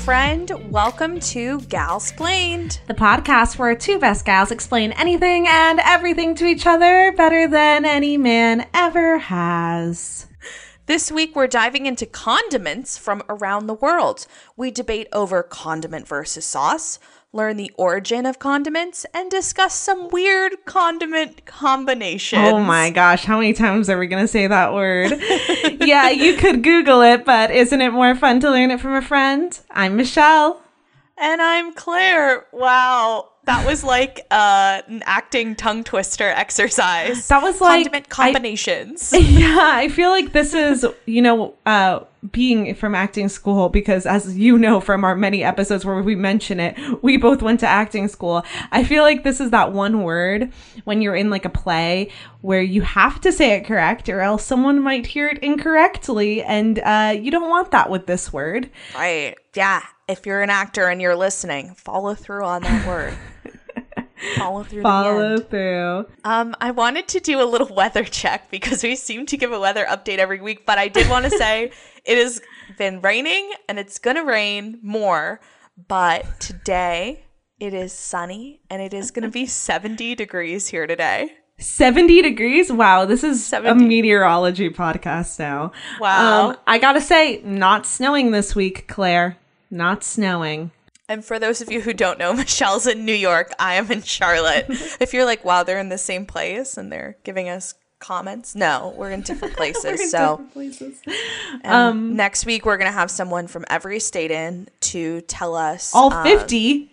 friend. Welcome to Galsplained. The podcast where two best gals explain anything and everything to each other better than any man ever has. This week, we're diving into condiments from around the world. We debate over condiment versus sauce, learn the origin of condiments, and discuss some weird condiment combinations. Oh my gosh, how many times are we going to say that word? yeah, you could Google it, but isn't it more fun to learn it from a friend? I'm Michelle. And I'm Claire. Wow. That was like uh, an acting tongue twister exercise. That was like condiment combinations. I, yeah, I feel like this is, you know, uh, being from acting school because as you know from our many episodes where we mention it, we both went to acting school. I feel like this is that one word when you're in like a play where you have to say it correct or else someone might hear it incorrectly and uh, you don't want that with this word. Right. Yeah. If you're an actor and you're listening, follow through on that word. follow through. Follow through. Um, I wanted to do a little weather check because we seem to give a weather update every week, but I did want to say it has been raining and it's gonna rain more. But today it is sunny and it is gonna be 70 degrees here today. 70 degrees? Wow, this is 70. a meteorology podcast now. Wow. Um, I gotta say, not snowing this week, Claire. Not snowing. And for those of you who don't know, Michelle's in New York. I am in Charlotte. if you're like, wow, they're in the same place and they're giving us comments, no, we're in different places. In so different places. Um, next week we're gonna have someone from every state in to tell us All uh, 50.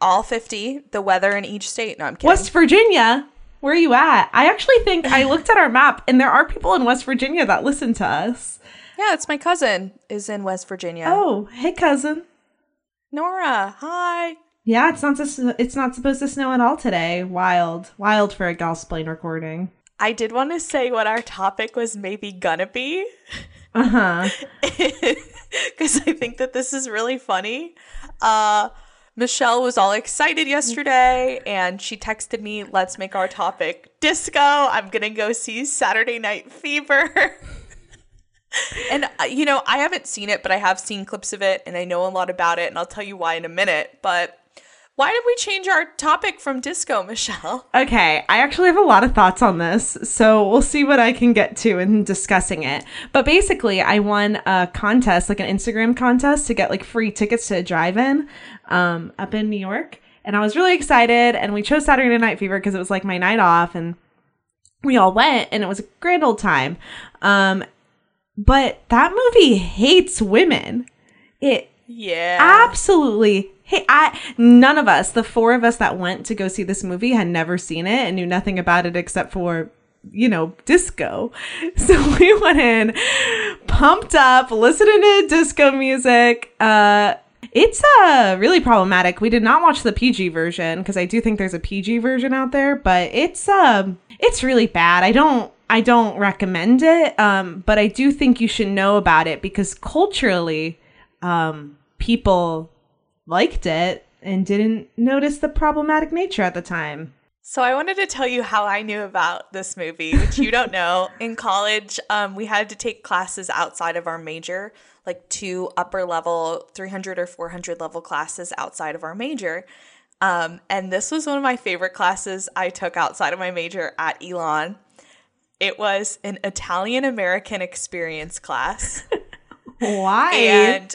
all fifty, the weather in each state. No, I'm kidding. West Virginia. Where are you at? I actually think I looked at our map and there are people in West Virginia that listen to us. Yeah, it's my cousin is in West Virginia. Oh, hey cousin. Nora, hi. Yeah, it's not it's not supposed to snow at all today. Wild. Wild for a Galsplain recording. I did want to say what our topic was maybe gonna be. Uh-huh. because I think that this is really funny. Uh, Michelle was all excited yesterday and she texted me, let's make our topic disco. I'm going to go see Saturday Night Fever. and, uh, you know, I haven't seen it, but I have seen clips of it and I know a lot about it. And I'll tell you why in a minute. But why did we change our topic from disco, Michelle? Okay, I actually have a lot of thoughts on this, so we'll see what I can get to in discussing it. But basically, I won a contest, like an Instagram contest, to get like free tickets to a drive-in um, up in New York, and I was really excited. And we chose Saturday Night Fever because it was like my night off, and we all went, and it was a grand old time. Um, but that movie hates women. It Yeah. absolutely hey i none of us the four of us that went to go see this movie had never seen it and knew nothing about it except for you know disco so we went in pumped up listening to disco music uh it's uh really problematic we did not watch the pg version because i do think there's a pg version out there but it's um it's really bad i don't i don't recommend it um but i do think you should know about it because culturally um, people liked it and didn't notice the problematic nature at the time. So I wanted to tell you how I knew about this movie, which you don't know. In college, um, we had to take classes outside of our major, like two upper level, 300 or 400 level classes outside of our major. Um, and this was one of my favorite classes I took outside of my major at Elon. It was an Italian American experience class. Why? And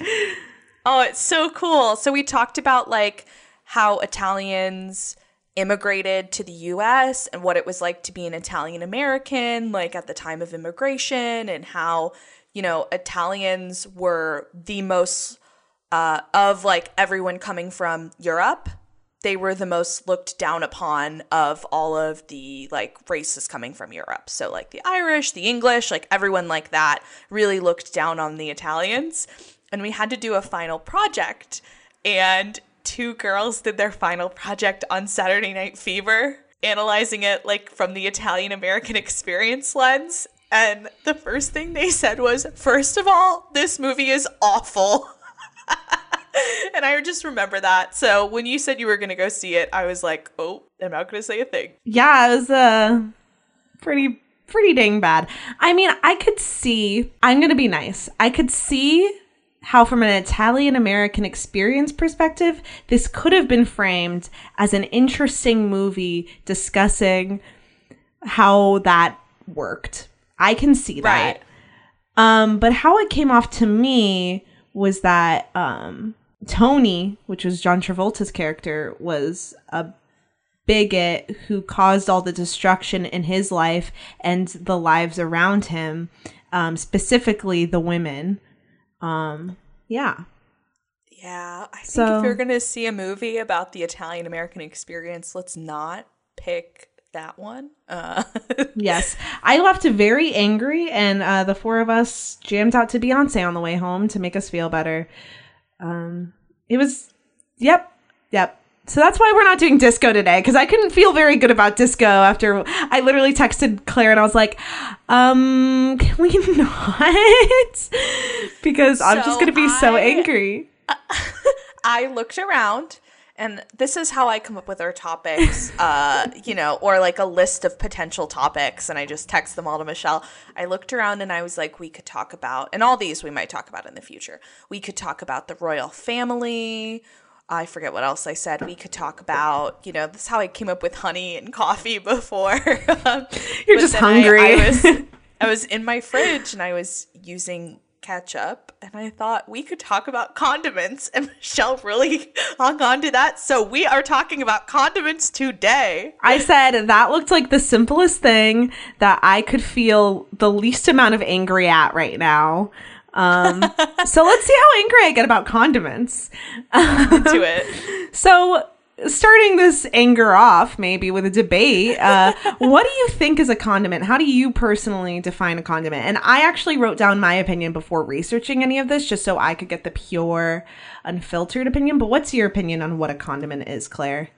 oh, it's so cool. So we talked about like how Italians immigrated to the US and what it was like to be an Italian American, like at the time of immigration, and how, you know, Italians were the most, uh, of like everyone coming from Europe. They were the most looked down upon of all of the like races coming from Europe. So, like the Irish, the English, like everyone like that really looked down on the Italians. And we had to do a final project. And two girls did their final project on Saturday Night Fever, analyzing it like from the Italian American experience lens. And the first thing they said was, first of all, this movie is awful. and I just remember that. So when you said you were going to go see it, I was like, oh, I'm not going to say a thing. Yeah, it was uh, pretty pretty dang bad. I mean, I could see. I'm gonna be nice. I could see how, from an Italian American experience perspective, this could have been framed as an interesting movie discussing how that worked. I can see that. Right. Um, but how it came off to me was that um, Tony, which was John Travolta's character, was a bigot who caused all the destruction in his life and the lives around him, um, specifically the women. Um, yeah. Yeah, I think So- if you're gonna see a movie about the Italian American experience, let's not pick that one. Uh, Yes. I left very angry, and uh, the four of us jammed out to Beyonce on the way home to make us feel better. Um, it was, yep, yep. So that's why we're not doing disco today because I couldn't feel very good about disco after I literally texted Claire and I was like, um, can we not? because I'm just going to be so I- angry. I looked around, and this is how I come up with our topics, uh, you know, or like a list of potential topics, and I just text them all to Michelle. I looked around and I was like, we could talk about, and all these we might talk about in the future. We could talk about the royal family. I forget what else I said. We could talk about, you know, this is how I came up with honey and coffee before. Um, You're just then I- hungry. I, was, I was in my fridge and I was using ketchup, and I thought we could talk about condiments, and Michelle really hung on to that. So we are talking about condiments today. I said that looked like the simplest thing that I could feel the least amount of angry at right now. Um, so let's see how angry I get about condiments. To it. So, starting this anger off, maybe with a debate, uh, what do you think is a condiment? How do you personally define a condiment? And I actually wrote down my opinion before researching any of this, just so I could get the pure, unfiltered opinion. But what's your opinion on what a condiment is, Claire?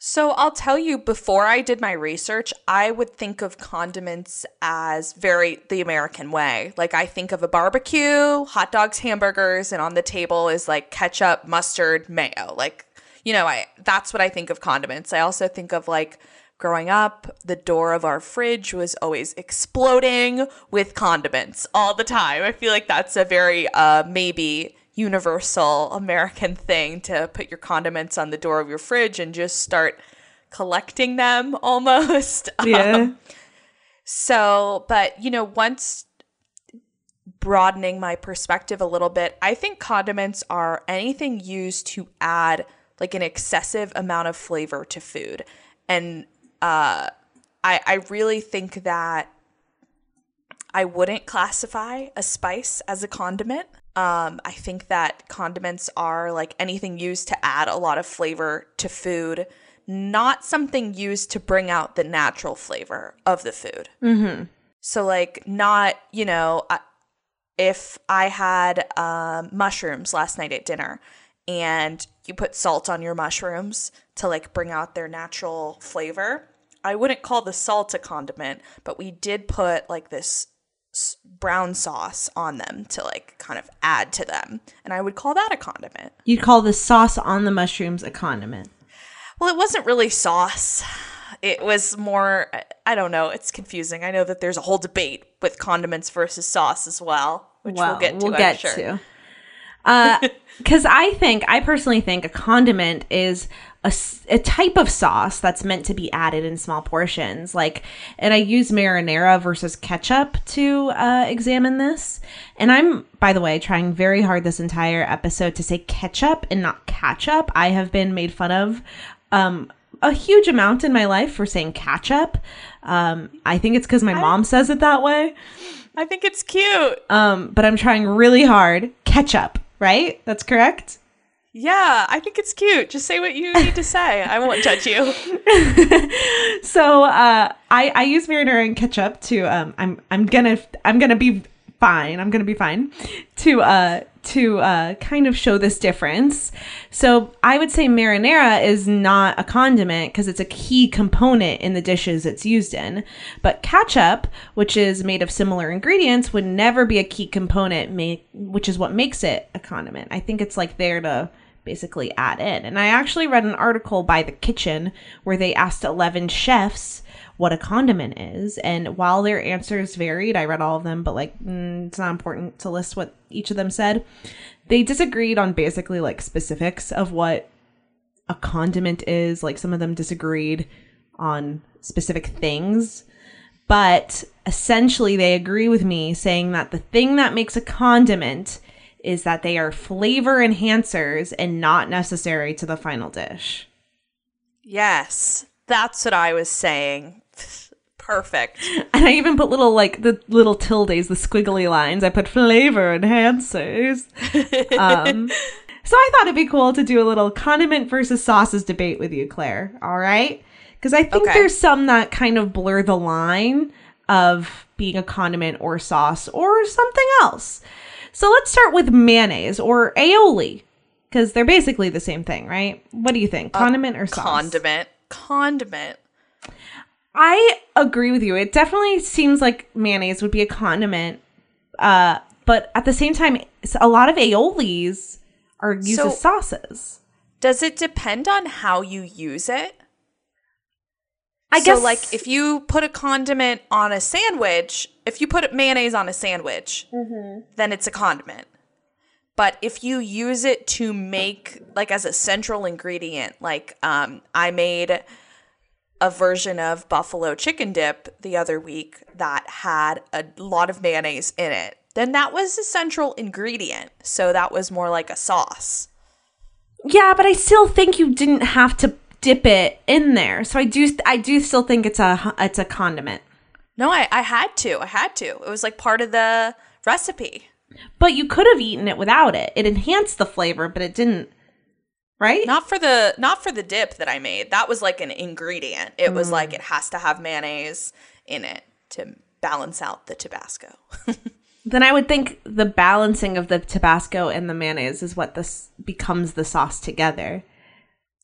So I'll tell you, before I did my research, I would think of condiments as very the American way. Like I think of a barbecue, hot dogs, hamburgers, and on the table is like ketchup, mustard, mayo. Like, you know, I that's what I think of condiments. I also think of like growing up, the door of our fridge was always exploding with condiments all the time. I feel like that's a very uh maybe universal American thing to put your condiments on the door of your fridge and just start collecting them almost. Yeah. Um, so, but you know, once broadening my perspective a little bit, I think condiments are anything used to add like an excessive amount of flavor to food. And uh I I really think that I wouldn't classify a spice as a condiment. Um, I think that condiments are like anything used to add a lot of flavor to food, not something used to bring out the natural flavor of the food. Mm-hmm. So, like, not, you know, if I had um, mushrooms last night at dinner and you put salt on your mushrooms to like bring out their natural flavor, I wouldn't call the salt a condiment, but we did put like this brown sauce on them to like kind of add to them. And I would call that a condiment. You'd call the sauce on the mushrooms a condiment. Well, it wasn't really sauce. It was more, I- don't know, it's confusing. I know that there's a whole debate with condiments versus sauce as well, which we'll get to. I'm sure. to. Uh, because I think, I personally think a condiment is a, a type of sauce that's meant to be added in small portions. Like, and I use marinara versus ketchup to uh, examine this. And I'm, by the way, trying very hard this entire episode to say ketchup and not ketchup. I have been made fun of. Um, a huge amount in my life for saying ketchup. Um, I think it's because my mom says it that way. I think it's cute. Um, but I'm trying really hard. Ketchup, right? That's correct. Yeah, I think it's cute. Just say what you need to say. I won't judge you. So uh, I I use marinara and ketchup to um I'm I'm gonna I'm gonna be fine. I'm gonna be fine to uh to uh kind of show this difference. So I would say marinara is not a condiment because it's a key component in the dishes it's used in. But ketchup, which is made of similar ingredients, would never be a key component, ma- which is what makes it a condiment. I think it's like there to basically add in. And I actually read an article by The Kitchen where they asked 11 chefs what a condiment is. And while their answers varied, I read all of them, but like mm, it's not important to list what each of them said. They disagreed on basically like specifics of what a condiment is. Like some of them disagreed on specific things. But essentially, they agree with me saying that the thing that makes a condiment is that they are flavor enhancers and not necessary to the final dish. Yes, that's what I was saying. Perfect. And I even put little like the little tildes, the squiggly lines. I put flavor enhancers. um, so I thought it'd be cool to do a little condiment versus sauces debate with you, Claire. All right, because I think Okay. there's some that kind of blur the line of being a condiment or sauce or something else. So let's start with mayonnaise or aioli because they're basically the same thing, right? What do you think? Condiment or sauce? Condiment. Condiment. I agree with you. It definitely seems like mayonnaise would be a condiment. Uh, but at the same time, a lot of aiolis are used So- as sauces. Does it depend on how you use it? I so, guess like, if you put a condiment on a sandwich, if you put mayonnaise on a sandwich, Mm-hmm. then it's a condiment. But if you use it to make, like, as a central ingredient, like, um, I made a version of buffalo chicken dip the other week that had a lot of mayonnaise in it, then that was a central ingredient. So that was more like a sauce. yeah, but I still think you didn't have to dip it in there. So I do, I do still think it's a, it's a condiment. No, I, I had to. I had to. It was like part of the recipe. But you could have eaten it without it. It enhanced the flavor, but it didn't. Right? Not for the not for the dip that I made. That was like an ingredient. It was like it has to have mayonnaise in it to balance out the Tabasco. then I would think the balancing of the Tabasco and the mayonnaise is what this becomes the sauce together.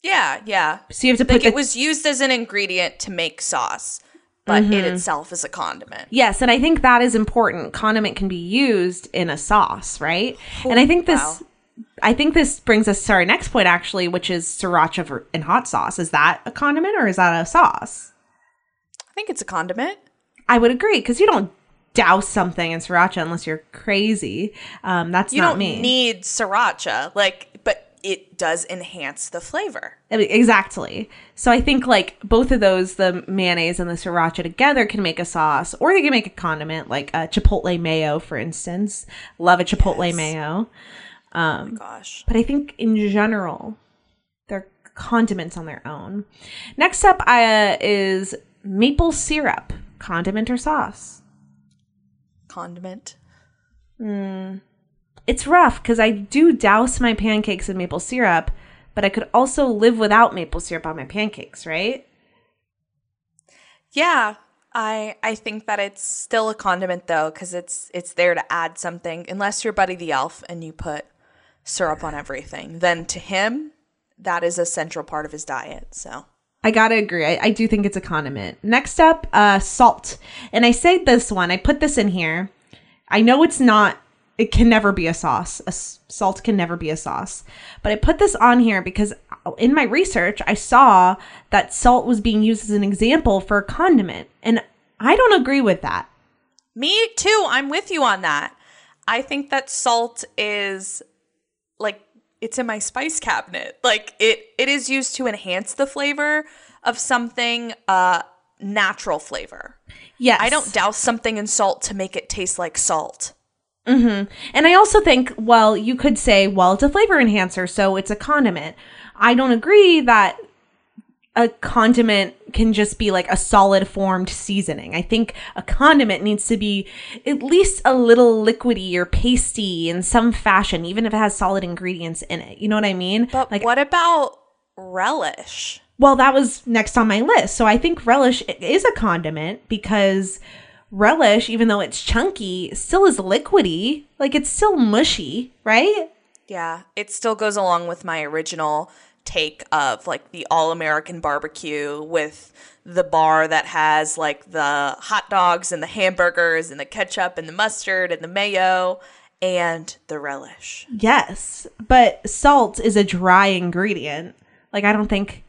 Yeah, yeah. So you have to put Like it was used as an ingredient to make sauce, but it itself is a condiment. Yes, and I think that is important. Condiment can be used in a sauce, right? and I think this wow. I think this brings us to our next point actually, which is sriracha in hot sauce. Is that a condiment or is that a sauce? I think it's a condiment. I would agree because you don't douse something in sriracha unless you're crazy. Um, that's You not don't me. need sriracha, like, but it does enhance the flavor. Exactly. So I think like both of those, the mayonnaise and the sriracha together can make a sauce, or they can make a condiment, like a chipotle mayo, for instance. Love a chipotle Yes. mayo. oh my gosh. but I think in general, they're condiments on their own. Next up uh, is maple syrup, condiment or sauce. Condiment. It's rough because I do douse my pancakes in maple syrup, but I could also live without maple syrup on my pancakes, right? Yeah, I I think that it's still a condiment though cuz it's it's there to add something unless you're Buddy the Elf and you put syrup on everything. Then to him that is a central part of his diet. So, I gotta agree. I, I do think it's a condiment. Next up, uh, salt. And I say this one, I put this in here. I know it's not, it can never be a sauce. A s- salt can never be a sauce. But I put this on here because in my research, I saw that salt was being used as an example for a condiment. And I don't agree with that. me too. I'm with you on that. I think that salt is like it's in my spice cabinet. Like it it is used to enhance the flavor of something uh natural flavor. Yes. I don't douse something in salt to make it taste like salt. Mm-hmm. And I also think, well, you could say, well, it's a flavor enhancer, so it's a condiment. I don't agree that a condiment can just be like a solid formed seasoning. I think a condiment needs to be at least a little liquidy or pasty in some fashion, even if it has solid ingredients in it. You know what I mean? But like, what about relish? well, that was next on my list. So I think relish is a condiment because relish, even though it's chunky, still is liquidy. Like it's still mushy, right? Yeah, it still goes along with my original take of like the all American barbecue with the bar that has like the hot dogs and the hamburgers and the ketchup and the mustard and the mayo and the relish. Yes, but salt is a dry ingredient. Like I don't think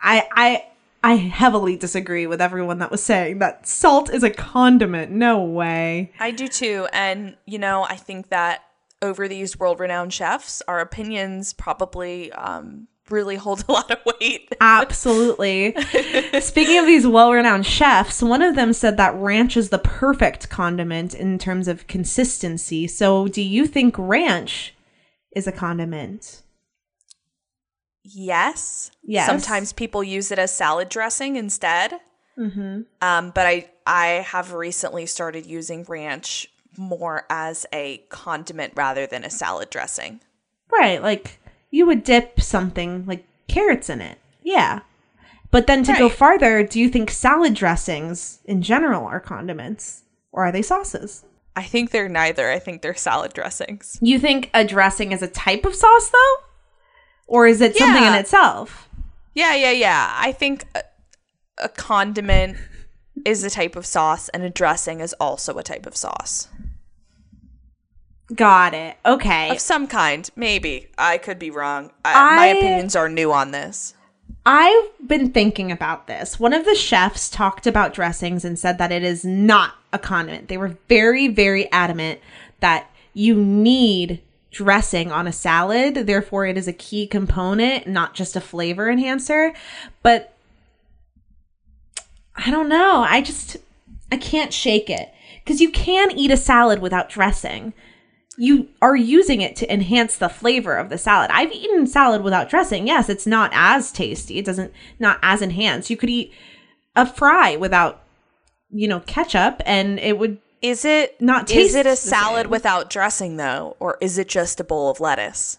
I I I heavily disagree with everyone that was saying that salt is a condiment. No way. I do too. And, you know, I think that over these world renowned chefs, our opinions probably um, really hold a lot of weight. Absolutely. Speaking of these well renowned chefs, one of them said that ranch is the perfect condiment in terms of consistency. So, do you think ranch is a condiment? Yes. Yes. Sometimes people use it as salad dressing instead. Mm-hmm. Um, but I I have recently started using ranch more as a condiment rather than a salad dressing. Right. Like you would dip something like carrots in it. Yeah. But then to go farther, do you think salad dressings in general are condiments or are they sauces? I think they're neither. I think they're salad dressings. You think a dressing is a type of sauce though? Or is it something in itself? Yeah, yeah, yeah. I think a, a condiment is a type of sauce and a dressing is also a type of sauce. Got it. Okay. Of some kind, maybe. I could be wrong. I, my opinions are new on this. I've been thinking about this. One of the chefs talked about dressings and said that it is not a condiment. They were very, very adamant that you need dressing on a salad. Therefore, it is a key component, not just a flavor enhancer. But I don't know. I just, I can't shake it. Because you can eat a salad without dressing you are using it to enhance the flavor of the salad. I've eaten salad without dressing. Yes, it's not as tasty. It doesn't not as enhanced. You could eat a fry without you know ketchup and it would Is it Not Is it a salad without dressing though, or is it just a bowl of lettuce?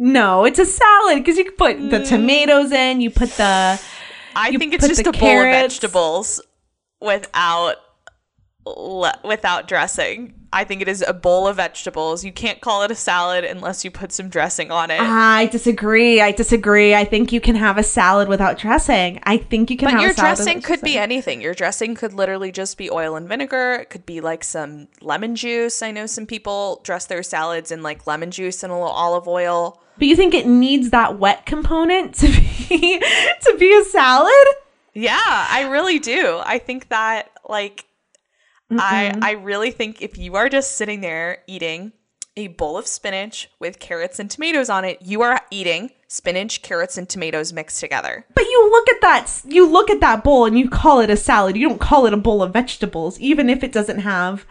no, it's a salad because you can put Mm. the tomatoes in, you put the I think it's just a bowl of vegetables without le- without dressing. I think it is a bowl of vegetables. You can't call it a salad unless you put some dressing on it. I disagree. I disagree. I think you can have a salad without dressing. I think you can But have your a salad dressing could be anything. Your dressing could literally just be oil and vinegar. It could be like some lemon juice. I know some people dress their salads in like lemon juice and a little olive oil. But you think it needs that wet component to be to be a salad? Yeah, I really do. I think that like I I really think if you are just sitting there eating a bowl of spinach with carrots and tomatoes on it, you are eating spinach, carrots, and tomatoes mixed together. But you look at that you look at that bowl and you call it a salad. You don't call it a bowl of vegetables, even if it doesn't have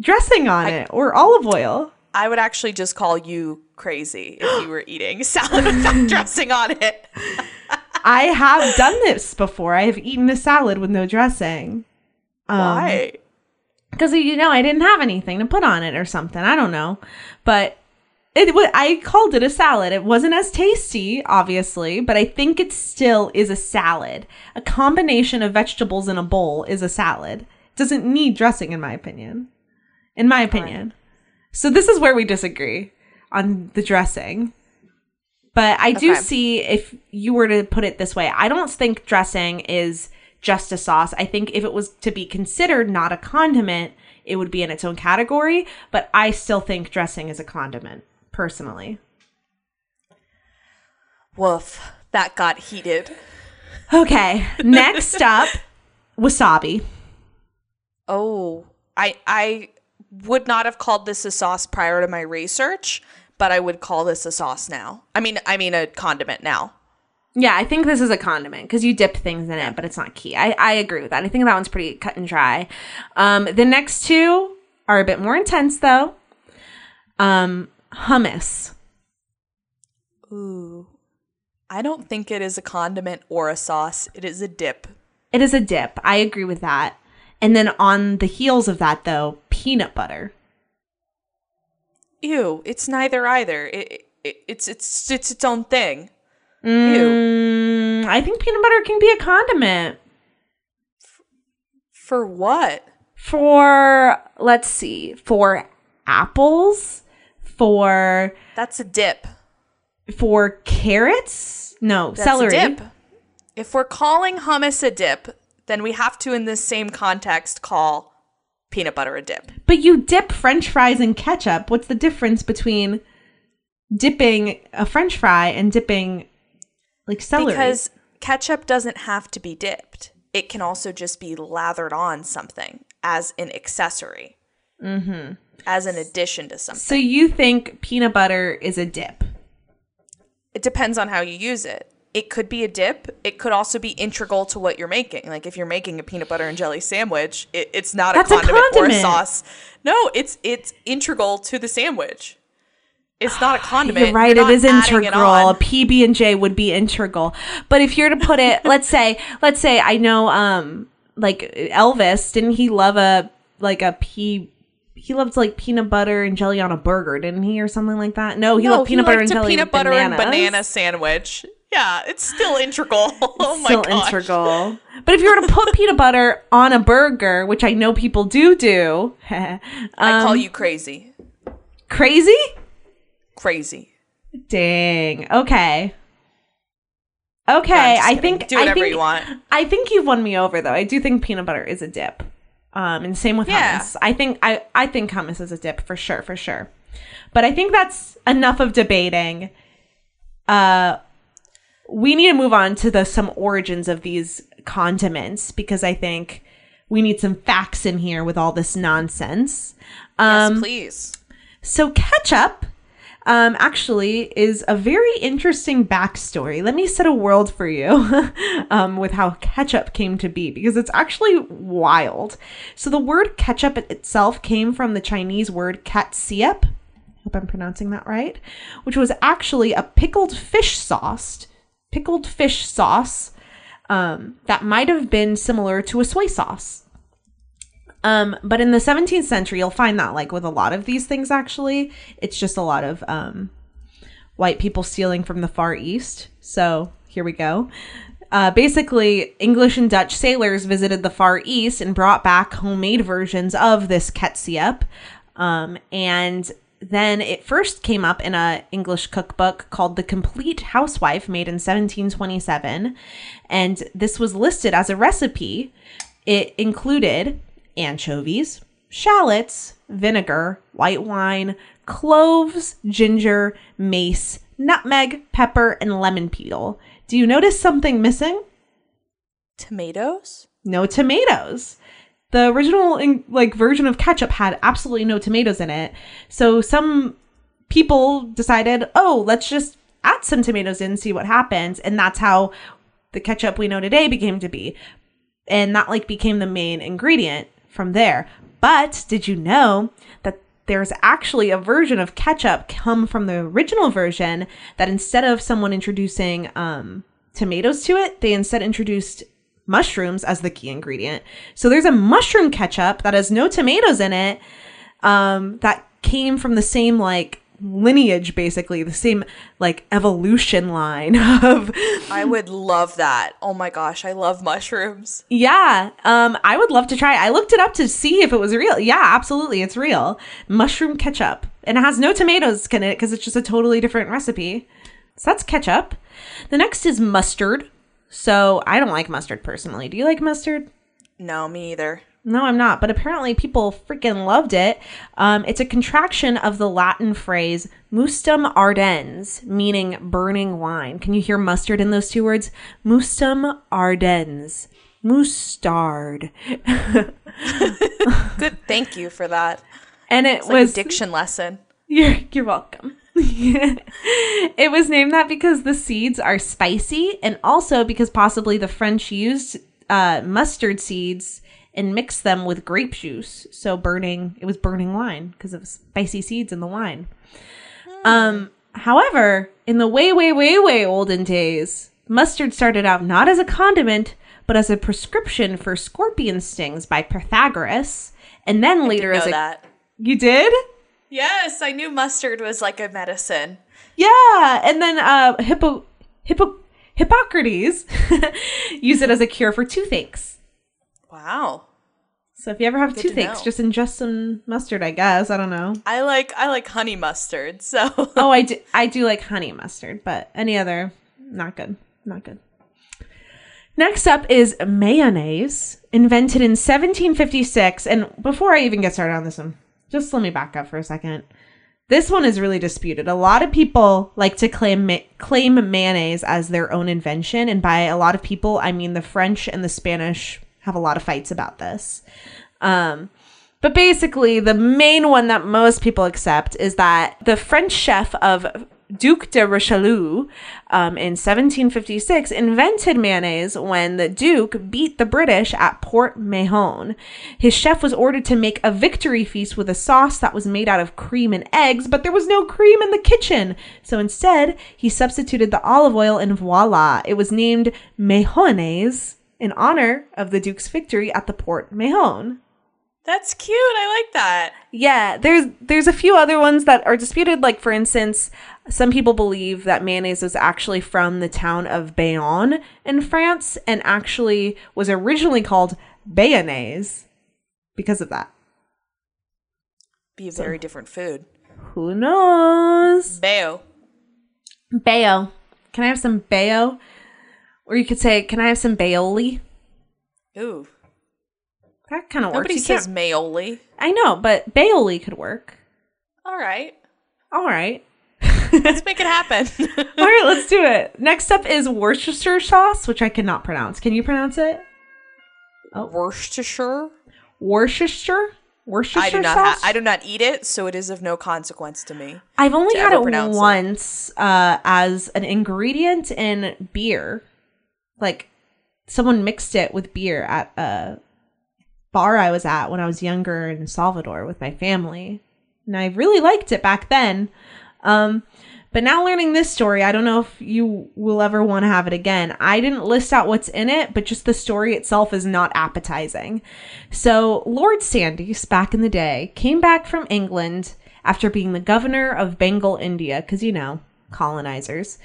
dressing on it or olive oil. I would actually just call you crazy if you were eating salad without dressing on it. I have done this before. I have eaten a salad with no dressing. Um, Why? Because you know I didn't have anything to put on it or something. I don't know, but it I called it a salad. It wasn't as tasty, obviously, but I think it still is a salad. A combination of vegetables in a bowl is a salad. It doesn't need dressing, in my opinion. In my opinion. So this is where we disagree on the dressing. But I do Okay. see if you were to put it this way, I don't think dressing is just a sauce. I think if it was to be considered not a condiment, it would be in its own category. But I still think dressing is a condiment, personally. Woof. That got heated. Okay, next up, wasabi. Oh, I I would not have called this a sauce prior to my research, but I would call this a sauce now. I mean, I mean a condiment now. Yeah, I think this is a condiment because you dip things in it, but it's not key. I, I agree with that. I think that one's pretty cut and dry. Um, the next two are a bit more intense, though. Um, hummus. Ooh. I don't think it is a condiment or a sauce. It is a dip. It is a dip. I agree with that. And then on the heels of that, though, peanut butter. Ew, it's neither either. It, it it's it's it's its own thing. Mm, I think peanut butter can be a condiment For what? for, let's see, for apples, for That's a dip. for carrots. No, That's celery. a dip. If we're calling hummus a dip, then we have to in this same context call peanut butter a dip. But you dip French fries in ketchup. What's the difference between dipping a French fry and dipping like celery? Because ketchup doesn't have to be dipped. It can also just be lathered on something as an accessory. Mm-hmm. As an addition to something. So you think peanut butter is a dip? It depends on how you use it. It could be a dip. It could also be integral to what you're making. Like if you're making a peanut butter and jelly sandwich, it, it's not a a condiment, or a sauce. No, it's it's integral to the sandwich. It's not a condiment. You're right. You're it is integral. PB and J would be integral. But if you're to put it, let's say, let's say, I know, um, like Elvis, didn't he love a like a pea? He loved like peanut butter and jelly on a burger, didn't he, or something like that? No, he no, loved peanut he butter and a jelly. peanut butter bananas. and banana sandwich. Yeah, it's still integral. oh my Still gosh. integral. But if you were to put peanut butter on a burger, which I know people do do, I um, call you crazy. crazy. Crazy. Dang. Okay. Okay, No, I kidding. think do whatever I think, you want. I think you've won me over though. I do think peanut butter is a dip. Um, and same with Yeah. hummus. I think I I think hummus is a dip for sure, for sure. But I think that's enough of debating. Uh, we need to move on to the some origins of these condiments because I think we need some facts in here with all this nonsense. Um, yes, please. so ketchup um, actually is a very interesting backstory. Let me set a world for you um, with how ketchup came to be because it's actually wild. So the word ketchup itself came from the Chinese word katsiep. Hope I'm pronouncing that right. Which was actually a pickled fish sauce, pickled fish sauce um, that might have been similar to a soy sauce. Um, but in the 17th century, you'll find that like with a lot of these things, actually, it's just a lot of um, white people stealing from the Far East. So here we go. Uh, basically, English and Dutch sailors visited the Far East and brought back homemade versions of this ketchup. Um, and then it first came up in a English cookbook called The Complete Housewife, made in 1727. And this was listed as a recipe. It included anchovies, shallots, vinegar, white wine, cloves, ginger, mace, nutmeg, pepper, and lemon peel. Do you notice something missing? Tomatoes? No tomatoes. The original like version of ketchup had absolutely no tomatoes in it. So some people decided, "Oh, let's just add some tomatoes in see what happens." And that's how the ketchup we know today became to be. And that like became the main ingredient from there. But did you know that there's actually a version of ketchup come from the original version that instead of someone introducing um, tomatoes to it, they instead introduced mushrooms as the key ingredient. So there's a mushroom ketchup that has no tomatoes in it um, that came from the same like lineage, basically the same like evolution line of I would love that. Oh my gosh, I love mushrooms. yeah, um, I would love to try it. I looked it up to see if it was real. Yeah, absolutely, it's real. Mushroom ketchup, and it has no tomatoes in it because it's just a totally different recipe. So that's ketchup. The next is mustard. So I don't like mustard personally. Do you like mustard? No, me either. No, I'm not. But apparently, people freaking loved it. Um, it's a contraction of the Latin phrase "mustum ardens," meaning burning wine. Can you hear mustard in those two words? Mustum ardens, mustard. Good, thank you for that. And it It's like was a diction lesson. You're you're welcome. it was named that because the seeds are spicy and also because possibly the French used uh, mustard seeds and mixed them with grape juice. So burning it was burning wine because of spicy seeds in the wine. Um however, in the way way way way olden days, mustard started out not as a condiment but as a prescription for scorpion stings by Pythagoras and then later as a that. You did? Yes, I knew mustard was like a medicine. Yeah, and then uh Hippo Hippo Hippocrates used it as a cure for toothaches. Wow. So if you ever have to toothaches, know. just ingest some mustard, I guess. I don't know. I like I like honey mustard. So Oh, I do I do like honey mustard, but any other not good. Not good. Next up is mayonnaise, invented in 1756. And before I even get started on this one, just let me back up for a second. This one is really disputed. A lot of people like to claim ma- claim mayonnaise as their own invention, and by a lot of people, I mean the French and the Spanish have a lot of fights about this. Um, but basically, the main one that most people accept is that the French chef of Duc de Richelieu um, in 1756 invented mayonnaise when the Duke beat the British at Port Mahon. His chef was ordered to make a victory feast with a sauce that was made out of cream and eggs, but there was no cream in the kitchen. So instead, he substituted the olive oil and voila, it was named Mahonnaise in honor of the Duke's victory at the Port Mahon. That's cute. I like that. Yeah, there's there's a few other ones that are disputed. Like for instance, some people believe that mayonnaise was actually from the town of Bayonne in France, and actually was originally called Bayonnaise because of that. Be a very different food. Who knows? Bayo. Bayo. Can I have some bayo? Or you could say, can I have some bayoli? Ooh. That kind of works. Nobody You says can't- Mayoli. I know, but bayoli could work. All right. All right. Let's make it happen. All right, let's do it. Next up is Worcestershire sauce, which I cannot pronounce. Can you pronounce it? Worcestershire. Worcestershire? Worcestershire I do not. Ha- sauce? I do not eat it, so it is of no consequence to me. I've only had it pronounce it. once uh, as an ingredient in beer. Like someone mixed it with beer at a bar I was at when I was younger in Salvador with my family. And I really liked it back then. Um, but now learning this story, I don't know if you will ever want to have it again. I didn't list out what's in it, but just the story itself is not appetizing. So, Lord Sandys, back in the day, came back from England after being the governor of Bengal, India, because you know, colonizers.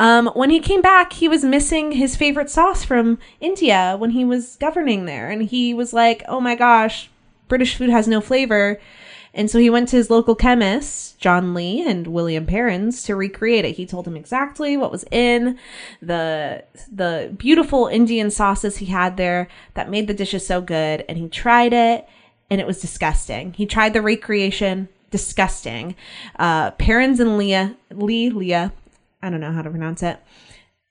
Um, when he came back, he was missing his favorite sauce from India when he was governing there. And he was like, oh my gosh, British food has no flavor. And so he went to his local chemists, John Lea and William Perrins, to recreate it. He told him exactly what was in the the beautiful Indian sauces he had there that made the dishes so good. And he tried it, and it was disgusting. He tried the recreation, disgusting. Uh, Perrins and Leah, Lee, Leah, I don't know how to pronounce it.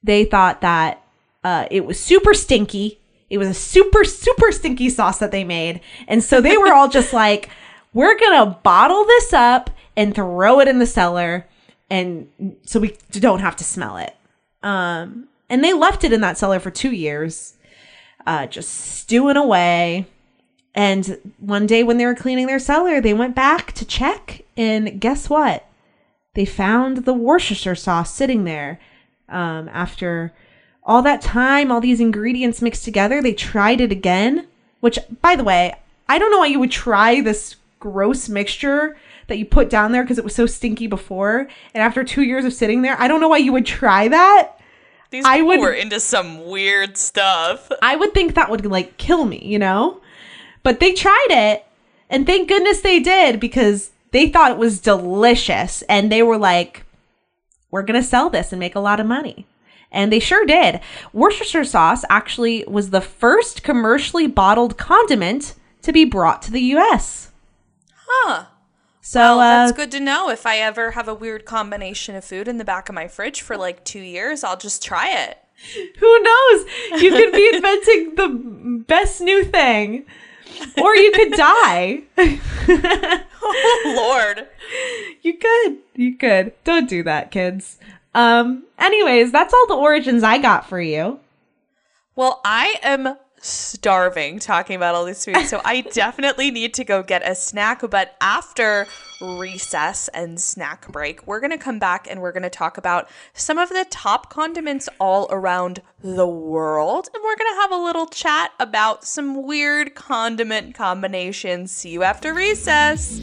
They thought that uh, it was super stinky. It was a super, super stinky sauce that they made. And so they were all just like, we're going to bottle this up and throw it in the cellar. And so we don't have to smell it. Um, and they left it in that cellar for two years, uh, just stewing away. And one day when they were cleaning their cellar, they went back to check. And guess what? They found the Worcestershire sauce sitting there. Um, after all that time, all these ingredients mixed together, they tried it again. Which, by the way, I don't know why you would try this gross mixture that you put down there because it was so stinky before. And after two years of sitting there, I don't know why you would try that. These I people would- were into some weird stuff. I would think that would like kill me, you know? But they tried it, and thank goodness they did because they thought it was delicious and they were like, we're going to sell this and make a lot of money. And they sure did. Worcestershire sauce actually was the first commercially bottled condiment to be brought to the US. Huh. So Well, uh, that's good to know. If I ever have a weird combination of food in the back of my fridge for like two years, I'll just try it. who knows? You could be inventing the best new thing. Or you could die. Oh, Lord. You could. You could. Don't do that, kids. Um, anyways, that's all the origins I got for you. Well, I am starving talking about all these foods, so I definitely need to go get a snack. But after recess and snack break, we're going to come back and we're going to talk about some of the top condiments all around the world. And we're going to have a little chat about some weird condiment combinations. See you after recess.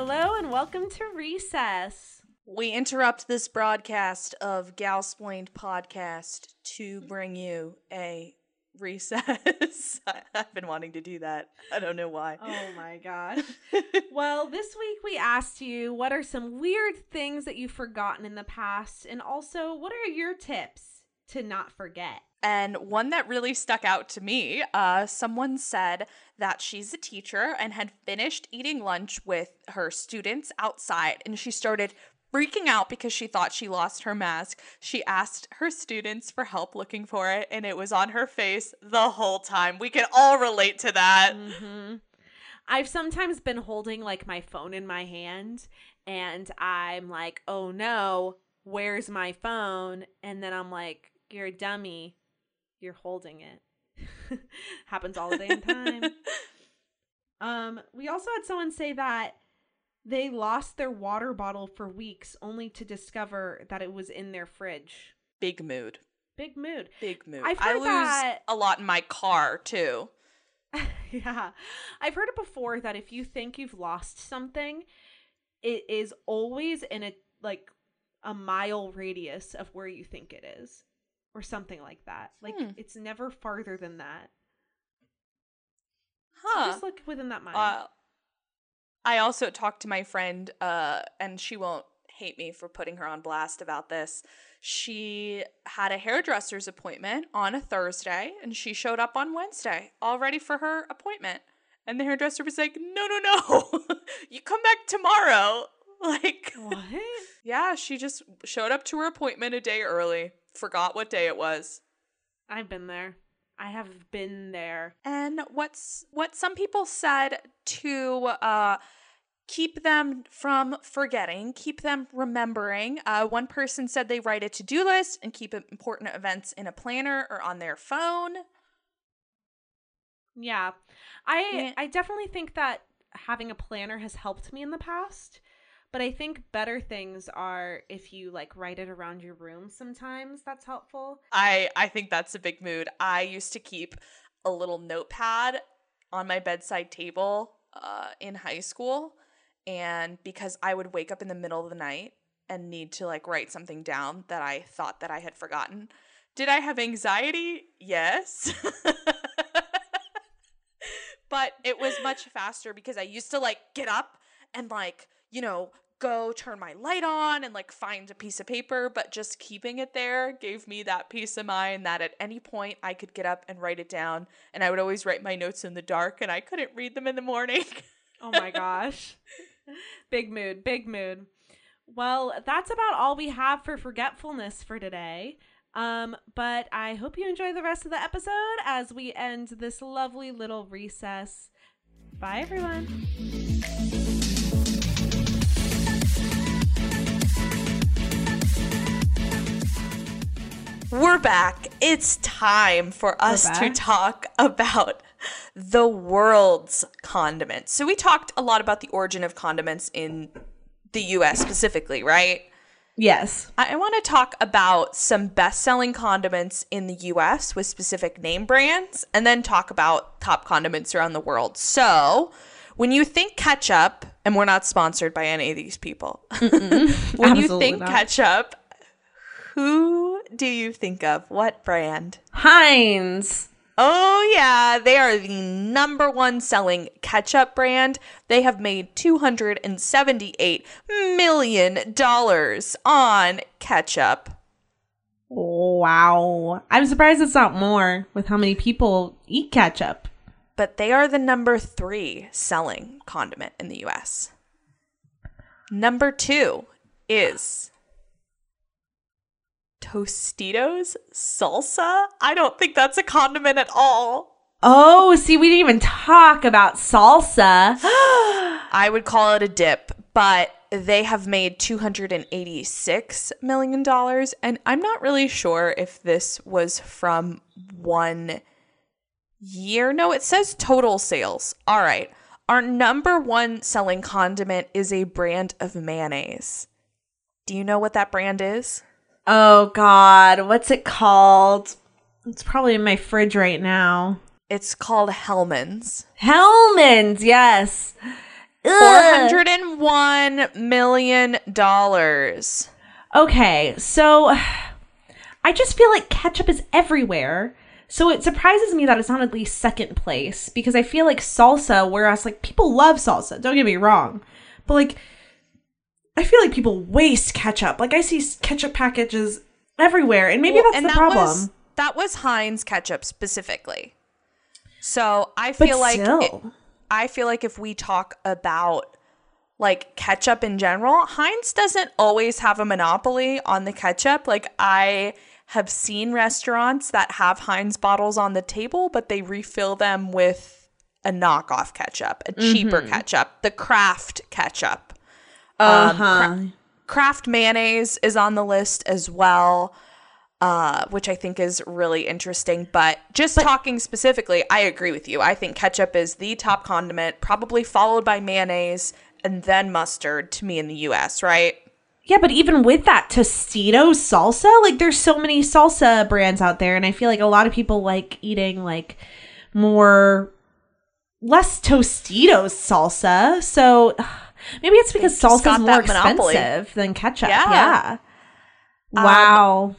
Hello and welcome to Recess. We interrupt this broadcast of Galsplained podcast to bring you a recess. I've been wanting to do that. I don't know why. Oh my god. well, this week we asked you what are some weird things that you've forgotten in the past and also what are your tips to not forget. And one that really stuck out to me, uh, someone said that she's a teacher and had finished eating lunch with her students outside, and she started freaking out because she thought she lost her mask. She asked her students for help looking for it, and it was on her face the whole time. We can all relate to that. Mm-hmm. I've sometimes been holding like my phone in my hand, and I'm like, oh no, where's my phone? And then I'm like, you're a dummy you're holding it. Happens all the damn time. um, we also had someone say that they lost their water bottle for weeks only to discover that it was in their fridge. Big mood. Big mood. Big mood. I've I heard lose that- a lot in my car too. yeah. I've heard it before that if you think you've lost something, it is always in a like a mile radius of where you think it is or something like that. Like Hmm. it's never farther than that. So Huh. just look within that mile. Uh, I also talked to my friend, uh, and she won't hate me for putting her on blast about this. She had a hairdresser's appointment on a Thursday, and she showed up on Wednesday, all ready for her appointment. And the hairdresser was like, "No, no, no, you come back tomorrow." Like, what? yeah, she just showed up to her appointment a day early, forgot what day it was. I've been there. I have been there. And what's what some people said to uh, keep them from forgetting, keep them remembering. Uh, one person said they write a to do list and keep important events in a planner or on their phone. Yeah. I Yeah. I definitely think that having a planner has helped me in the past. But I think better things are if you like write it around your room sometimes. That's helpful. I I think that's a big mood. I used to keep a little notepad on my bedside table uh, in high school, and because I would wake up in the middle of the night and need to like write something down that I thought that I had forgotten. Did I have anxiety? Yes. but it was much faster because I used to like get up and like, you know, go turn my light on and like find a piece of paper, but just keeping it there gave me that peace of mind that at any point I could get up and write it down. And I would always write my notes in the dark and I couldn't read them in the morning. Oh my gosh. big mood, big mood. Well, that's about all we have for forgetfulness for today. Um, but I hope you enjoy the rest of the episode as we end this lovely little recess. Bye, everyone. We're back. It's time for us to talk about the world's condiments. So, we talked a lot about the origin of condiments in the US specifically, right? Yes. I want to talk about some best selling condiments in the US with specific name brands and then talk about top condiments around the world. So, when you think ketchup, and we're not sponsored by any of these people, when you think not. ketchup, who do you think of? What brand? Heinz. Oh, yeah, they are the number one selling ketchup brand. They have made $278 million on ketchup. Wow. I'm surprised it's not more with how many people eat ketchup. But they are the number three selling condiment in the US. Number two is Tostitos salsa. I don't think that's a condiment at all. Oh, see, we didn't even talk about salsa. I would call it a dip, but they have made $286 million. And I'm not really sure if this was from one year. No, it says total sales. All right. Our number one selling condiment is a brand of mayonnaise. Do you know what that brand is? Oh, God. What's it called? It's probably in my fridge right now. It's called Hellmann's. Hellmann's, yes. $401 million. Okay, so I just feel like ketchup is everywhere. So it surprises me that it's not at least second place because I feel like salsa, whereas like people love salsa, don't get me wrong. But like I feel like people waste ketchup. Like I see ketchup packages everywhere, and maybe Well, that's and the that problem. Was, that was Heinz ketchup specifically. So I feel like it- I feel like if we talk about like ketchup in general, Heinz doesn't always have a monopoly on the ketchup. Like I have seen restaurants that have Heinz bottles on the table, but they refill them with a knockoff ketchup, a cheaper Mm-hmm. ketchup, the Kraft ketchup. Uh huh. Kraft mayonnaise is on the list as well, uh, which I think is really interesting. But just talking specifically, I agree with you. I think ketchup is the top condiment, probably followed by mayonnaise and then mustard to me in the US, right? Yeah, but even with that Tostitos salsa, like there's so many salsa brands out there, and I feel like a lot of people like eating like more less Tostitos salsa. So maybe it's because salsa is more that monopoly. expensive than ketchup. Yeah. Yeah. Wow.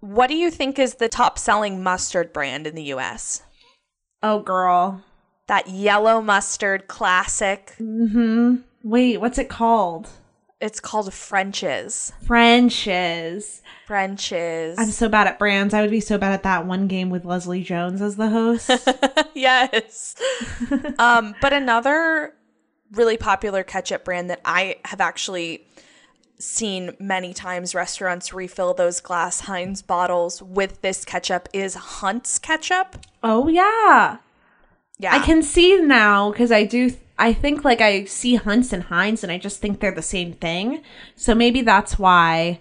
What do you think is the top selling mustard brand in the US? oh, girl. That yellow mustard classic. Mm-hmm. Wait, what's it called? It's called French's. French's. French's. I'm so bad at brands. I would be so bad at that one game with Leslie Jones as the host. yes. um, but another really popular ketchup brand that I have actually seen many times restaurants refill those glass Heinz bottles with this ketchup is Hunt's ketchup. oh, yeah. Yeah. I can see now because I do. I think like I see Hunts and Heinz, and I just think they're the same thing. So maybe that's why.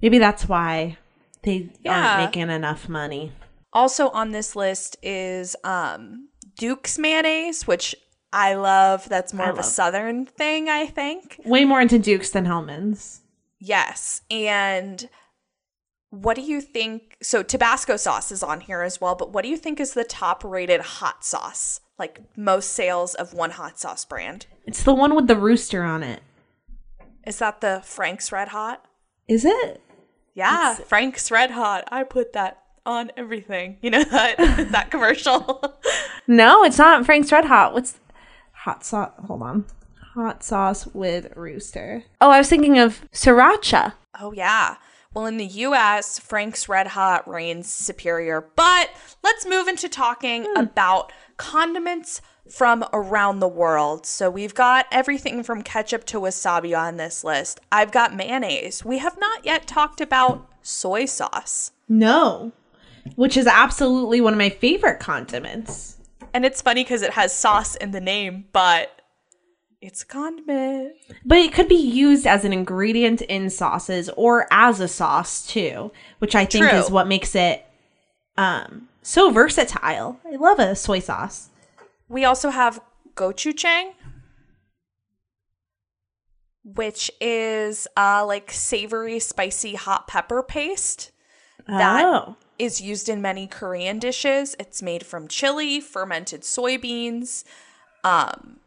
Maybe that's why they Yeah. aren't making enough money. Also on this list is um, Duke's mayonnaise, which I love. That's more I of a southern thing, I think. Way more into Dukes than Hellmann's. Yes. And what do you think? So, Tabasco sauce is on here as well, but what do you think is the top rated hot sauce? Like most sales of one hot sauce brand? It's the one with the rooster on it. Is that the Frank's Red Hot? Is it? Yeah, Frank's Red Hot. I put that on everything. You know that that commercial. No, it's not Frank's Red Hot. What's hot sauce? Hold on. Hot sauce with rooster. Oh, I was thinking of sriracha. oh yeah. Well, in the US, Frank's Red Hot reigns superior. But let's move into talking hmm. about condiments from around the world. So we've got everything from ketchup to wasabi on this list. I've got mayonnaise. We have not yet talked about soy sauce. No, which is absolutely one of my favorite condiments. And it's funny because it has sauce in the name, but it's a condiment. But it could be used as an ingredient in sauces or as a sauce too, which I think True. is what makes it um so versatile. I love a soy sauce. We also have gochujang, which is uh, like savory, spicy hot pepper paste that is oh. used in many Korean dishes. It's made from chili, fermented soybeans, um,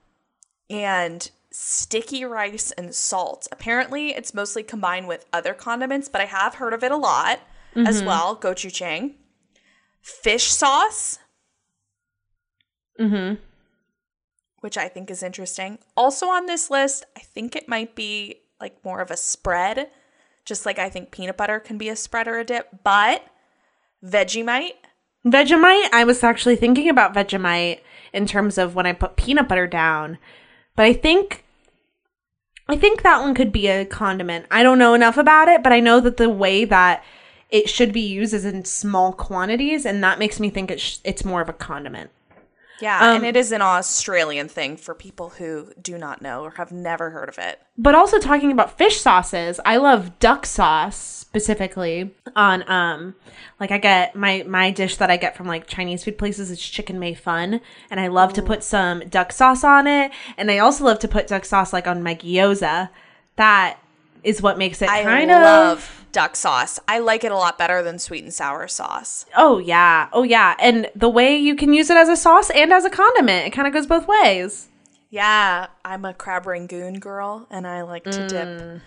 and sticky rice and salt. Apparently, it's mostly combined with other condiments, but I have heard of it a lot as well. Gochujang, fish sauce, Mhm. which I think is interesting. Also on this list, I think it might be like more of a spread, just like I think peanut butter can be a spread or a dip, but Vegemite. Vegemite, I was actually thinking about Vegemite in terms of when I put peanut butter down. But I think I think that one could be a condiment. I don't know enough about it, but I know that the way that it should be used is in small quantities and that makes me think it's sh- it's more of a condiment. Yeah, Um, and it is an Australian thing for people who do not know or have never heard of it. But also talking about fish sauces, I love duck sauce specifically on um like I get my my dish that I get from like Chinese food places is chicken mei fun and I love to put some duck sauce on it and I also love to put duck sauce like on my gyoza. That is what makes it I kind love of duck sauce. I like it a lot better than sweet and sour sauce. Oh yeah. Oh yeah. And the way you can use it as a sauce and as a condiment, it kind of goes both ways. Yeah, I'm a crab rangoon girl and I like to dip Mm.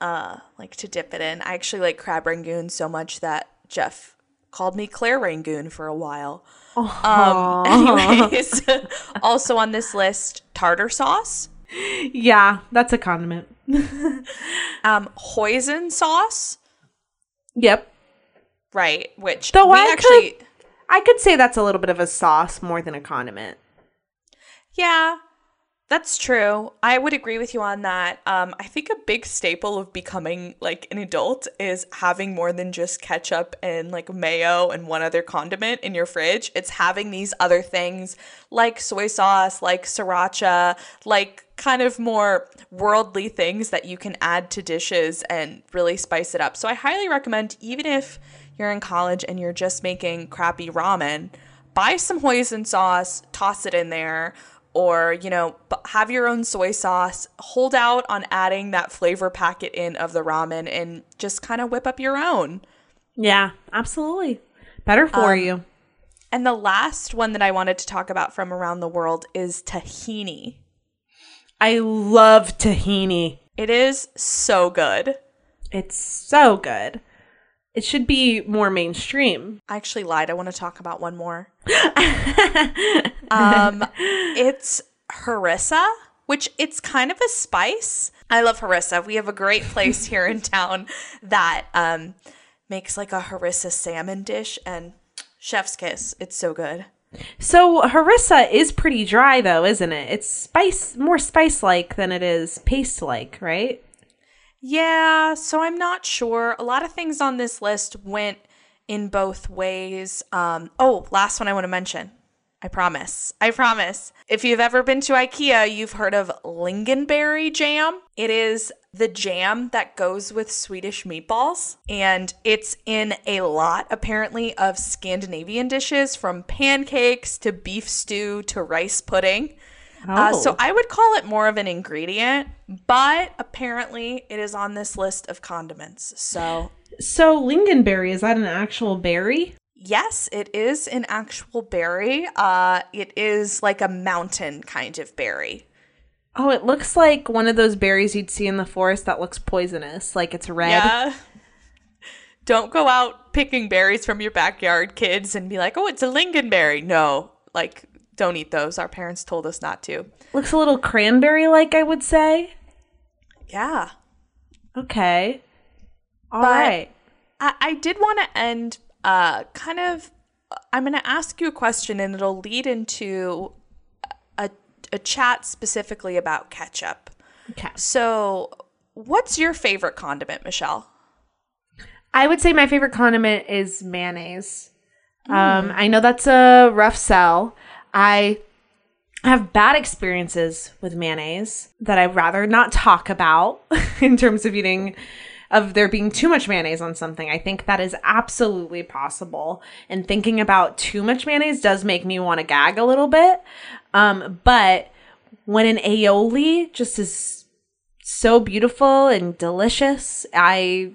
uh like to dip it in. I actually like crab rangoon so much that Jeff called me Claire Rangoon for a while. Um anyways, also on this list, tartar sauce, Yeah, that's a condiment. um hoisin sauce, Yep. right? Which Though we I actually could, I could say that's a little bit of a sauce more than a condiment. Yeah, that's true. I would agree with you on that. Um, I think a big staple of becoming like an adult is having more than just ketchup and like mayo and one other condiment in your fridge. It's having these other things like soy sauce, like sriracha, like kind of more worldly things that you can add to dishes and really spice it up. So I highly recommend, even if you're in college and you're just making crappy ramen, buy some hoisin sauce, toss it in there, or you know, have your own soy sauce. Hold out on adding that flavor packet in of the ramen and just kind of whip up your own. Yeah, absolutely. Better for um, you. And the last one that I wanted to talk about from around the world is tahini. I love tahini. It is so good. It's so good. It should be more mainstream. I actually lied. I want to talk about one more. um, it's harissa, which it's kind of a spice. I love harissa. We have a great place here in town that um, makes like a harissa salmon dish and chef's kiss. It's so good. So harissa is pretty dry though, isn't it? It's spice more spice like than it is paste like, right? Yeah, so I'm not sure. A lot of things on this list went in both ways. Um, oh, last one I want to mention. I promise. I promise. If you've ever been to IKEA, you've heard of lingonberry jam. It is the jam that goes with Swedish meatballs, and it's in a lot, apparently, of Scandinavian dishes from pancakes to beef stew to rice pudding. Uh, so Oh. I would call it more of an ingredient, but apparently it is on this list of condiments. So So lingonberry is that an actual berry? yes, it is an actual berry. Uh, it is like a mountain kind of berry. Oh, it looks like one of those berries you'd see in the forest that looks poisonous, like it's red. Yeah. Don't go out picking berries from your backyard, kids, and be like, "Oh, it's a lingonberry." No, like don't eat those. Our parents told us not to. Looks a little cranberry like, I would say. Yeah. Okay. All right. But- I, I did want to end uh, kind of. I'm going to ask you a question, and it'll lead into a, a chat specifically about ketchup. Okay. So, what's your favorite condiment, Michelle? I would say my favorite condiment is mayonnaise. Um, I know that's a rough sell. I have bad experiences with mayonnaise that I'd rather not talk about in terms of eating of there being too much mayonnaise on something. I think that is absolutely possible. And thinking about too much mayonnaise does make me want to gag a little bit. Um, but when an aioli just is so beautiful and delicious, I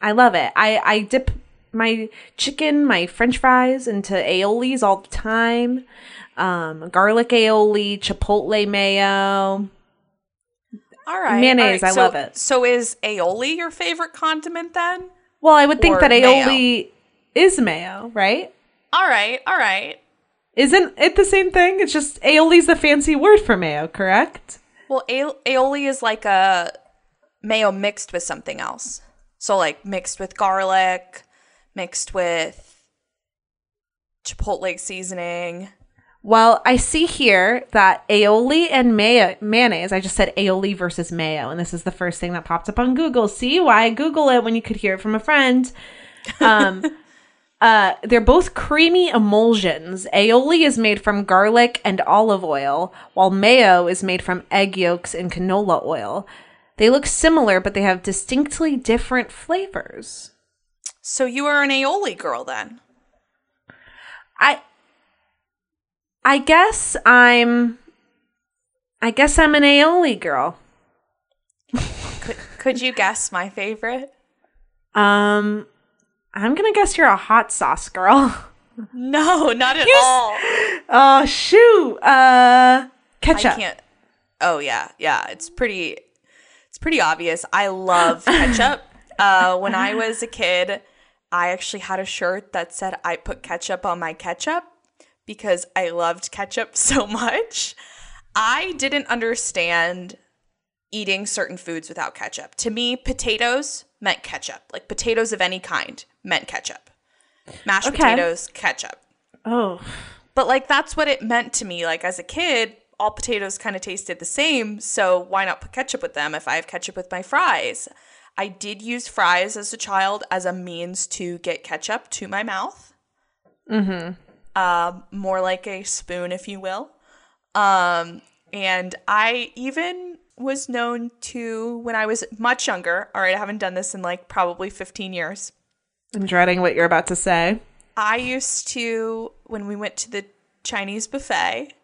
I love it. I I dip my chicken, my french fries into aiolis all the time. Um, garlic aioli, chipotle mayo. All right. Mayonnaise, all I So- love it. So, is aioli your favorite condiment then? Well, I would think Or that mayo. aioli is mayo, right? All right. All right. Isn't it the same thing? It's just aioli's a fancy word for mayo, correct? Well, aioli is like a mayo mixed with something else. So, like mixed with garlic, mixed with chipotle seasoning. Well, I see here that aioli and mayo mayonnaise. I just said aioli versus mayo, and this is the first thing that popped up on Google. See why Google it when you could hear it from a friend. Um, uh, they're both creamy emulsions. Aioli is made from garlic and olive oil, while mayo is made from egg yolks and canola oil. They look similar, but they have distinctly different flavors. So, you are an aioli girl then? I I guess I'm I guess I'm an aioli girl. Could, could you guess my favorite? Um I'm going to guess you're a hot sauce girl. No, not at all. Oh shoot. Uh ketchup. I can't. Oh yeah, yeah. It's pretty. It's pretty obvious. I love ketchup. uh, when I was a kid, I actually had a shirt that said "I put ketchup on my ketchup" because I loved ketchup so much. I didn't understand eating certain foods without ketchup. To me, potatoes meant ketchup. Like potatoes of any kind meant ketchup. Mashed Okay. potatoes, ketchup. Oh, But like that's what it meant to me. Like as a kid, all potatoes kind of tasted the same, so why not put ketchup with them if I have ketchup with my fries? I did use fries as a child as a means to get ketchup to my mouth. Mm-hmm. Um, more like a spoon, if you will. Um, and I even was known to when I was much younger. All right, I haven't done this in like probably 15 years. I'm dreading what you're about to say. I used to, when we went to the Chinese buffet,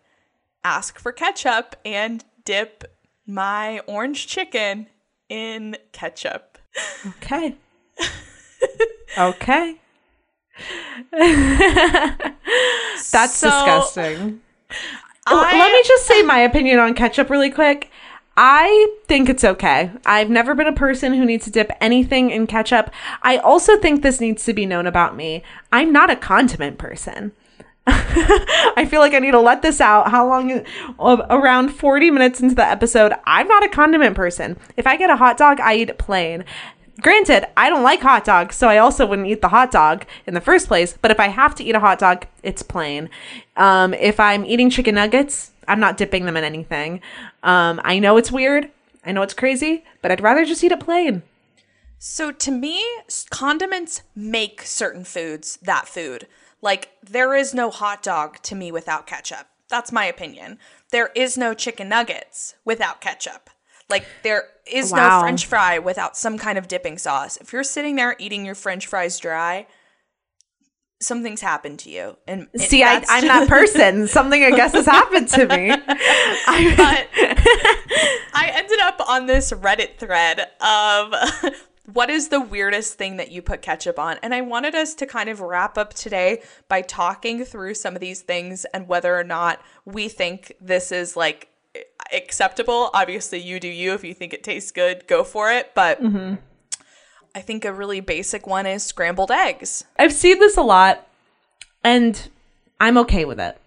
ask for ketchup and dip my orange chicken in ketchup. Okay. okay. That's So, disgusting. I- Let me just say my opinion on ketchup really quick. I think it's okay. I've never been a person who needs to dip anything in ketchup. I also think this needs to be known about me. I'm not a condiment person. I feel like I need to let this out. How long? Uh, around 40 minutes into the episode, I'm not a condiment person. If I get a hot dog, I eat it plain. Granted, I don't like hot dogs, so I also wouldn't eat the hot dog in the first place. But if I have to eat a hot dog, it's plain. Um, if I'm eating chicken nuggets, I'm not dipping them in anything. Um, I know it's weird. I know it's crazy, but I'd rather just eat it plain. So to me, condiments make certain foods that food. Like there is no hot dog to me without ketchup. That's my opinion. There is no chicken nuggets without ketchup. Like there is Wow. no french fry without some kind of dipping sauce. If you're sitting there eating your french fries dry, something's happened to you. And it- See, I, I'm that person. Something I guess has happened to me. I, but I ended up on this Reddit thread of what is the weirdest thing that you put ketchup on? And I wanted us to kind of wrap up today by talking through some of these things and whether or not we think this is like acceptable. Obviously, you do you. If you think it tastes good, go for it. But I think a really basic one is scrambled eggs. I've seen this a lot, and I'm okay with it.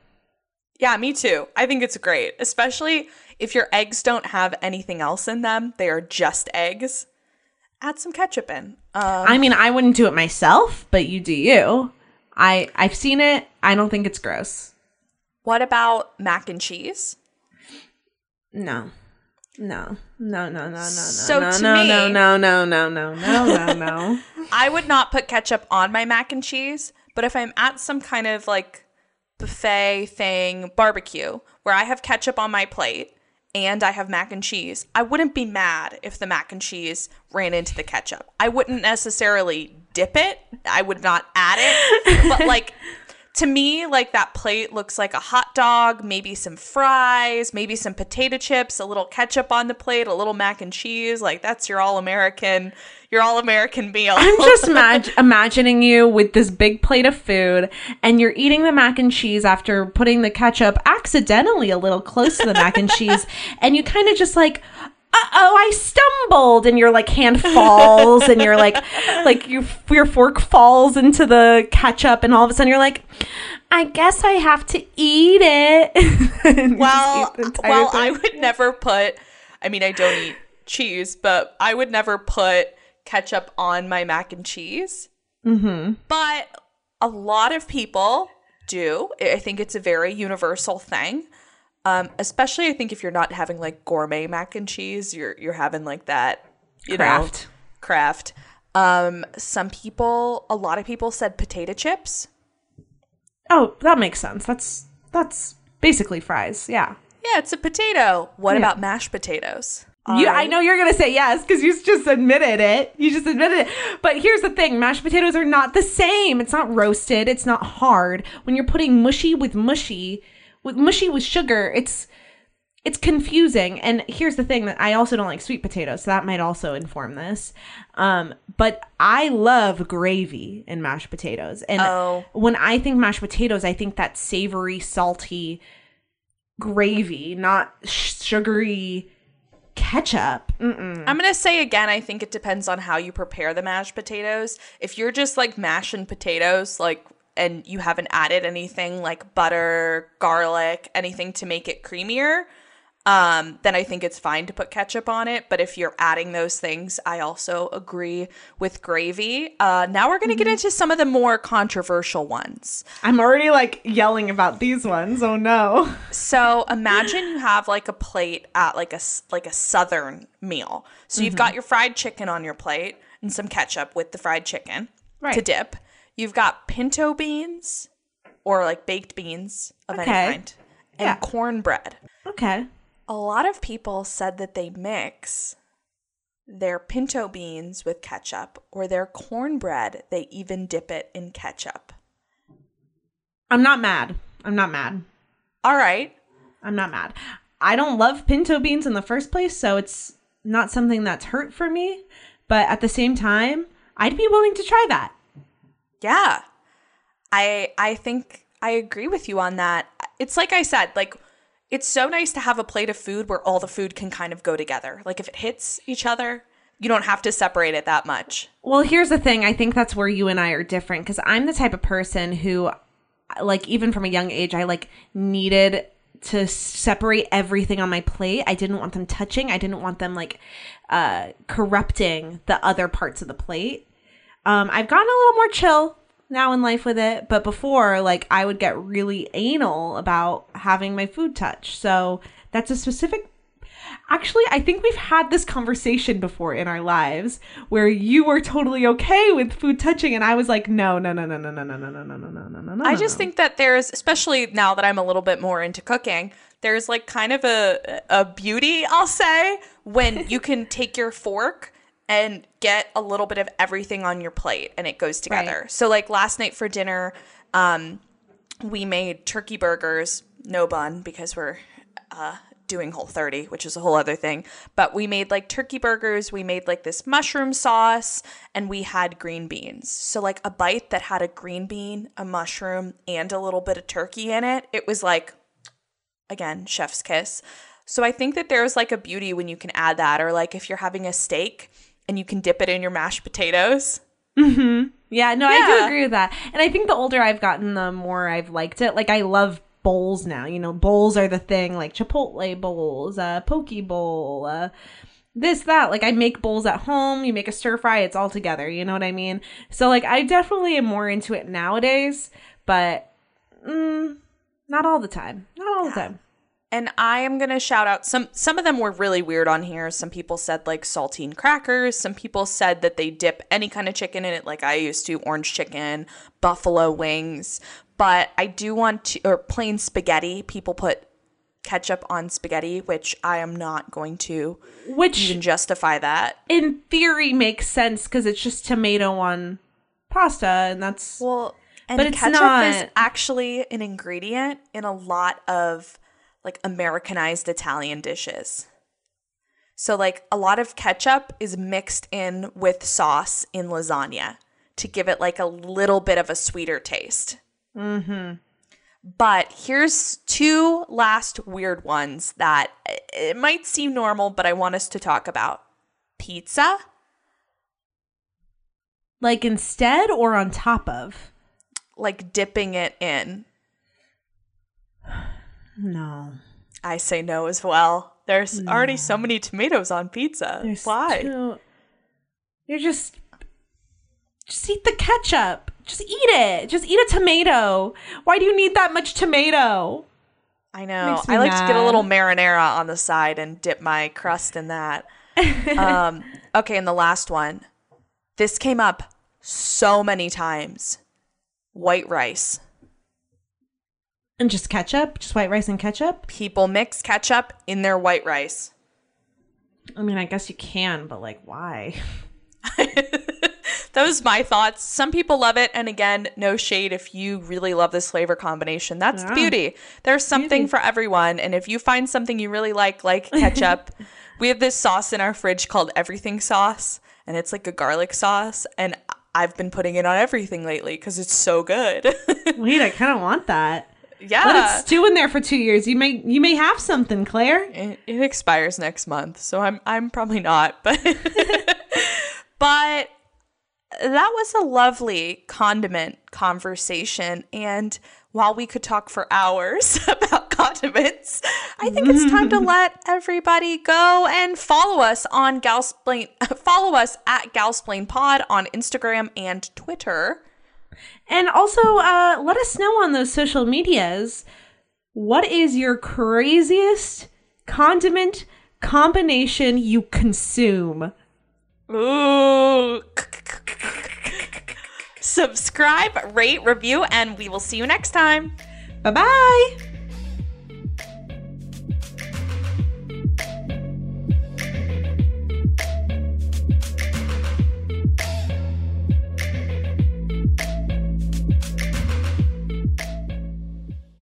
Yeah, me too. I think it's great, especially if your eggs don't have anything else in them. They are just eggs. Add some ketchup in. Um, I mean, I wouldn't do it myself, but you do you. I I've seen it. I don't think it's gross. what about mac and cheese? No. No. No, no, no, no, no. So no, no, me- no, no, no, no, no, no, no, no. I would not put ketchup on my mac and cheese, but if I'm at some kind of like buffet thing, barbecue, where I have ketchup on my plate and I have mac and cheese, I wouldn't be mad if the mac and cheese ran into the ketchup. I wouldn't necessarily dip it, I would not add it, but like to me, like that plate looks like a hot dog, maybe some fries, maybe some potato chips, a little ketchup on the plate, a little mac and cheese. Like that's your all American, your all American meal. I'm just imag- imagining you with this big plate of food and you're eating the mac and cheese after putting the ketchup accidentally a little close to the mac and cheese and you kind of just like uh-oh i stumbled and your like hand falls and you're like like your, your fork falls into the ketchup and all of a sudden you're like i guess i have to eat it And you just well, eat well, thing. I would never put. I mean, I don't eat cheese, but I would never put ketchup on my mac and cheese. Mm-hmm. But a lot of people do. I think it's a very universal thing. Um, especially, I think if you're not having like gourmet mac and cheese, you're you're having like that, you Kraft. know, Kraft. Um, some people, a lot of people said potato chips. oh that makes sense that's that's basically fries yeah Yeah, it's a potato. What Yeah. about mashed potatoes? You, I know you're gonna say yes because you just admitted it. You just admitted it. But here's the thing: mashed potatoes are not the same. It's not roasted. It's not hard. When you're putting mushy with mushy, with mushy with sugar, it's it's confusing. And here's the thing: that I also don't like sweet potatoes, so that might also inform this. Um, but I love gravy in mashed potatoes, and Oh. when I think mashed potatoes, I think that savory, salty gravy, not sh- sugary ketchup. Mm-mm. I'm gonna say again, I think it depends on how you prepare the mashed potatoes. If you're just like mashing potatoes, like and you haven't added anything like butter, garlic, anything to make it creamier, um, then I think it's fine to put ketchup on it. But if you're adding those things, I also agree with gravy. Uh, now we're going to get into some of the more controversial ones. I'm already like yelling about these ones. Oh no. So imagine you have like a plate at like a like a southern meal. So you've got your fried chicken on your plate and some ketchup with the fried chicken to dip. You've got pinto beans or like baked beans of Okay. any kind and Yeah. cornbread. Okay. A lot of people said that they mix their pinto beans with ketchup or their cornbread, they even dip it in ketchup. I'm not mad. I'm not mad. All right. I'm not mad. I don't love pinto beans in the first place, so it's not something that's hurt for me. But at the same time, I'd be willing to try that. Yeah. I I think I agree with you on that. It's like I said, like it's so nice to have a plate of food where all the food can kind of go together. Like if it hits each other, you don't have to separate it that much. Well, here's the thing. I think that's where you and I are different because I'm the type of person who, like, even from a young age, I like needed to separate everything on my plate. I didn't want them touching. I didn't want them like uh, corrupting the other parts of the plate. Um, I've gotten a little more chill now in life with it, but before, like, I would get really anal about having my food touch. So that's a specific Actually, I think we've had this conversation before in our lives where you were totally okay with food touching and I was like, no, no, no, no, no, no, no, no, no, no, no, no, no, no. No. I just think that there's, especially now that I'm a little bit more into cooking, there's like kind of a a beauty, I'll say, when you can take your fork and get a little bit of everything on your plate and it goes together. Right. So like last night for dinner, um, we made turkey burgers, no bun because we're uh, doing whole 30 which is a whole other thing but we made like turkey burgers we made like this mushroom sauce and we had green beans so like a bite that had a green bean a mushroom and a little bit of turkey in it it was like again chef's kiss so i think that there's like a beauty when you can add that or like if you're having a steak and you can dip it in your mashed potatoes Yeah, no, I do agree with that. And I think the older I've gotten, the more I've liked it. Like I love bowls now. You know, bowls are the thing, like Chipotle bowls, uh, poke bowl, uh, this, that. Like I make bowls at home. You make a stir fry, it's all together. You know what I mean? So like I definitely am more into it nowadays, but mm, not all the time. Not all the time. And I am gonna shout out some some of them were really weird on here. Some people said like saltine crackers. Some people said that they dip any kind of chicken in it, like I used to, orange chicken, buffalo wings. But I do want to or plain spaghetti. People put ketchup on spaghetti, which I am not going to Which even justify that. in theory makes sense because it's just tomato on pasta, and that's Well, and But it's ketchup is actually an ingredient in a lot of like Americanized Italian dishes. So like a lot of ketchup is mixed in with sauce in lasagna to give it like a little bit of a sweeter taste. Mm-hmm. But here's two last weird ones that it might seem normal, but I want us to talk about. Pizza, like instead or on top of. like dipping it in. No. I say no as well. There's already so many tomatoes on pizza. There's Why? too- You're just just eat the ketchup. Just eat it. Just eat a tomato. Why do you need that much tomato? I know. I like to get a little marinara on the side and dip my crust in that. um, okay, and the last one. This came up so many times. White rice. And just ketchup? Just white rice and ketchup? People mix ketchup in their white rice. I mean, I guess you can, but like why? That was my thoughts. Some people love it, and again, no shade if you really love this flavor combination. That's the beauty. There's something for everyone, and if you find something you really like, like ketchup, we have this sauce in our fridge called Everything Sauce, and it's like a garlic sauce, and I've been putting it on everything lately because it's so good. Wait, I kind of want that. Let yeah, it stew in there for two years. You may you may have something, Claire. it, it expires next month, so I'm I'm probably not, but but that was a lovely condiment conversation and while we could talk for hours about condiments, I think it's time to let everybody go and follow us on Galsplained. Follow us at Galsplained Pod on Instagram and Twitter. And also, uh, let us know on those social medias what is your craziest condiment combination you consume? Ooh. Subscribe, rate, review, and we will see you next time. Bye bye.